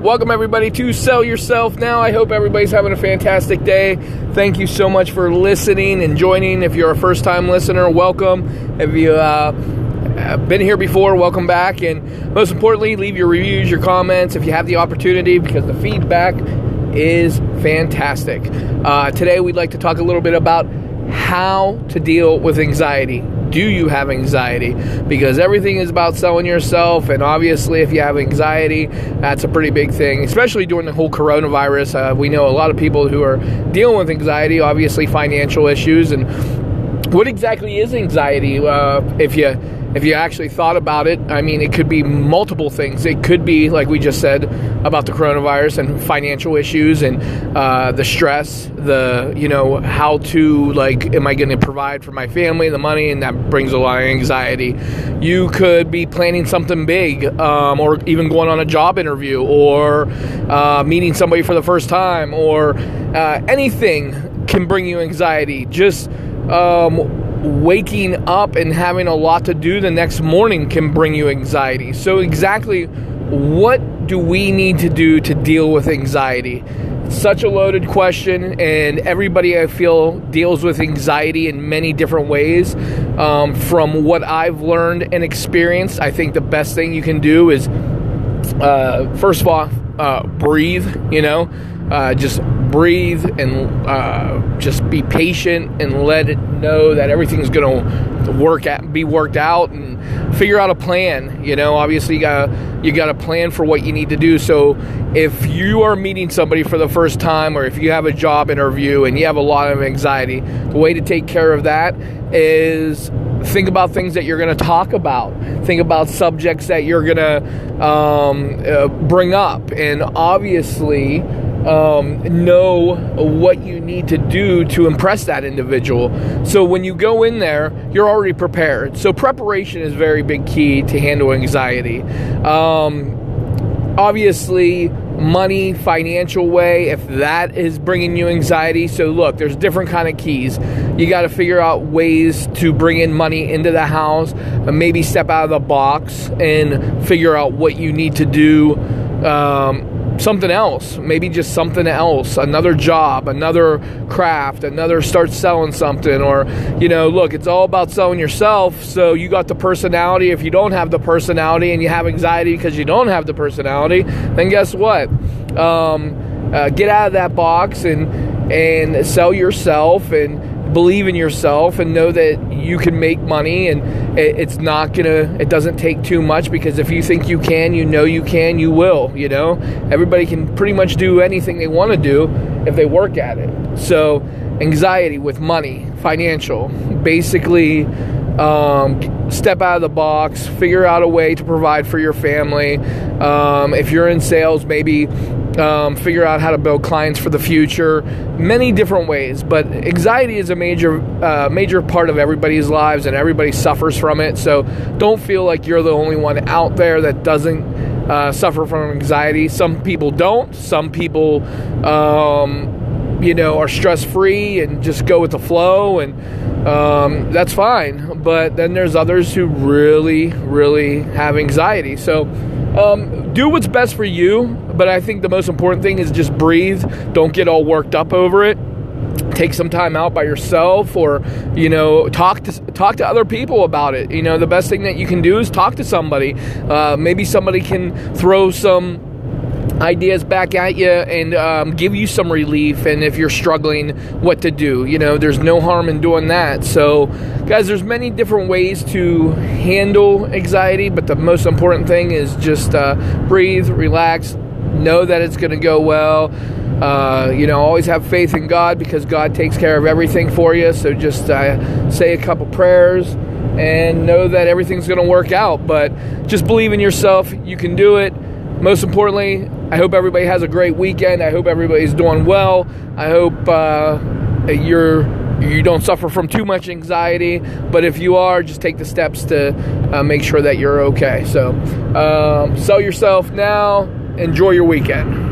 Welcome, everybody, to Sell Yourself Now. I hope everybody's having a fantastic day. Thank you so much for listening and joining. If you're a first time listener, welcome. If you uh, been here before, welcome back. And most importantly, leave your reviews, your comments if you have the opportunity because the feedback is fantastic. Uh, today, we'd like to talk a little bit about how to deal with anxiety do you have anxiety? Because everything is about selling yourself, and obviously, if you have anxiety, that's a pretty big thing, especially during the whole coronavirus. Uh, we know a lot of people who are dealing with anxiety, obviously, financial issues, and what exactly is anxiety? Uh, if you if you actually thought about it, I mean, it could be multiple things. It could be, like we just said, about the coronavirus and financial issues and uh, the stress, the, you know, how to, like, am I going to provide for my family, the money, and that brings a lot of anxiety. You could be planning something big um, or even going on a job interview or uh, meeting somebody for the first time or uh, anything can bring you anxiety. Just, um, waking up and having a lot to do the next morning can bring you anxiety. So, exactly what do we need to do to deal with anxiety? such a loaded question, and everybody I feel deals with anxiety in many different ways. Um, from what I've learned and experienced, I think the best thing you can do is, uh, first of all, uh, breathe, you know, uh, just breathe and uh, just be patient and let it know that everything's going to work at, be worked out and figure out a plan. You know, obviously you got you got a plan for what you need to do. So if you are meeting somebody for the first time, or if you have a job interview and you have a lot of anxiety, the way to take care of that is think about things that you're going to talk about. Think about subjects that you're going to um, uh, bring up, and obviously um, know what you need to do to impress that individual. So when you go in there, you're already prepared. So preparation is very big key to handle anxiety. Um, obviously money financial way if that is bringing you anxiety so look there's different kind of keys you got to figure out ways to bring in money into the house maybe step out of the box and figure out what you need to do um, something else, maybe just something else, another job, another craft, another start selling something or you know, look, it's all about selling yourself. So you got the personality. If you don't have the personality and you have anxiety because you don't have the personality, then guess what? Um, uh, get out of that box and and sell yourself and believe in yourself and know that you can make money and it's not gonna it doesn't take too much because if you think you can you know you can you will you know? Everybody can pretty much do anything they want to do if they work at it. So anxiety with money financial basically um, step out of the box figure out a way to provide for your family. Um, if you're in sales maybe um, figure out how to build clients for the future, many different ways. But anxiety is a major, uh, major part of everybody's lives, and everybody suffers from it. So don't feel like you're the only one out there that doesn't uh, suffer from anxiety. Some people don't. Some people, um, you know, are stress free and just go with the flow, and um, that's fine. But then there's others who really, really have anxiety. So um, do what's best for you, but I think the most important thing is just breathe. Don't get all worked up over it. Take some time out by yourself, or you know, talk to talk to other people about it. You know, the best thing that you can do is talk to somebody. Uh, maybe somebody can throw some ideas back at you and um, give you some relief. And if you're struggling, what to do. You know, there's no harm in doing that. So, guys, there's many different ways to handle anxiety, but the most important thing is just uh, breathe, relax, know that it's going to go well. Uh, you know, always have faith in God because God takes care of everything for you. So just uh, say a couple prayers and know that everything's going to work out. But just believe in yourself. You can do it. Most importantly, I hope everybody has a great weekend. I hope everybody's doing well. I hope uh, you're you don't suffer from too much anxiety. But if you are, just take the steps to uh, make sure that you're okay. So, um, sell yourself now. Enjoy your weekend.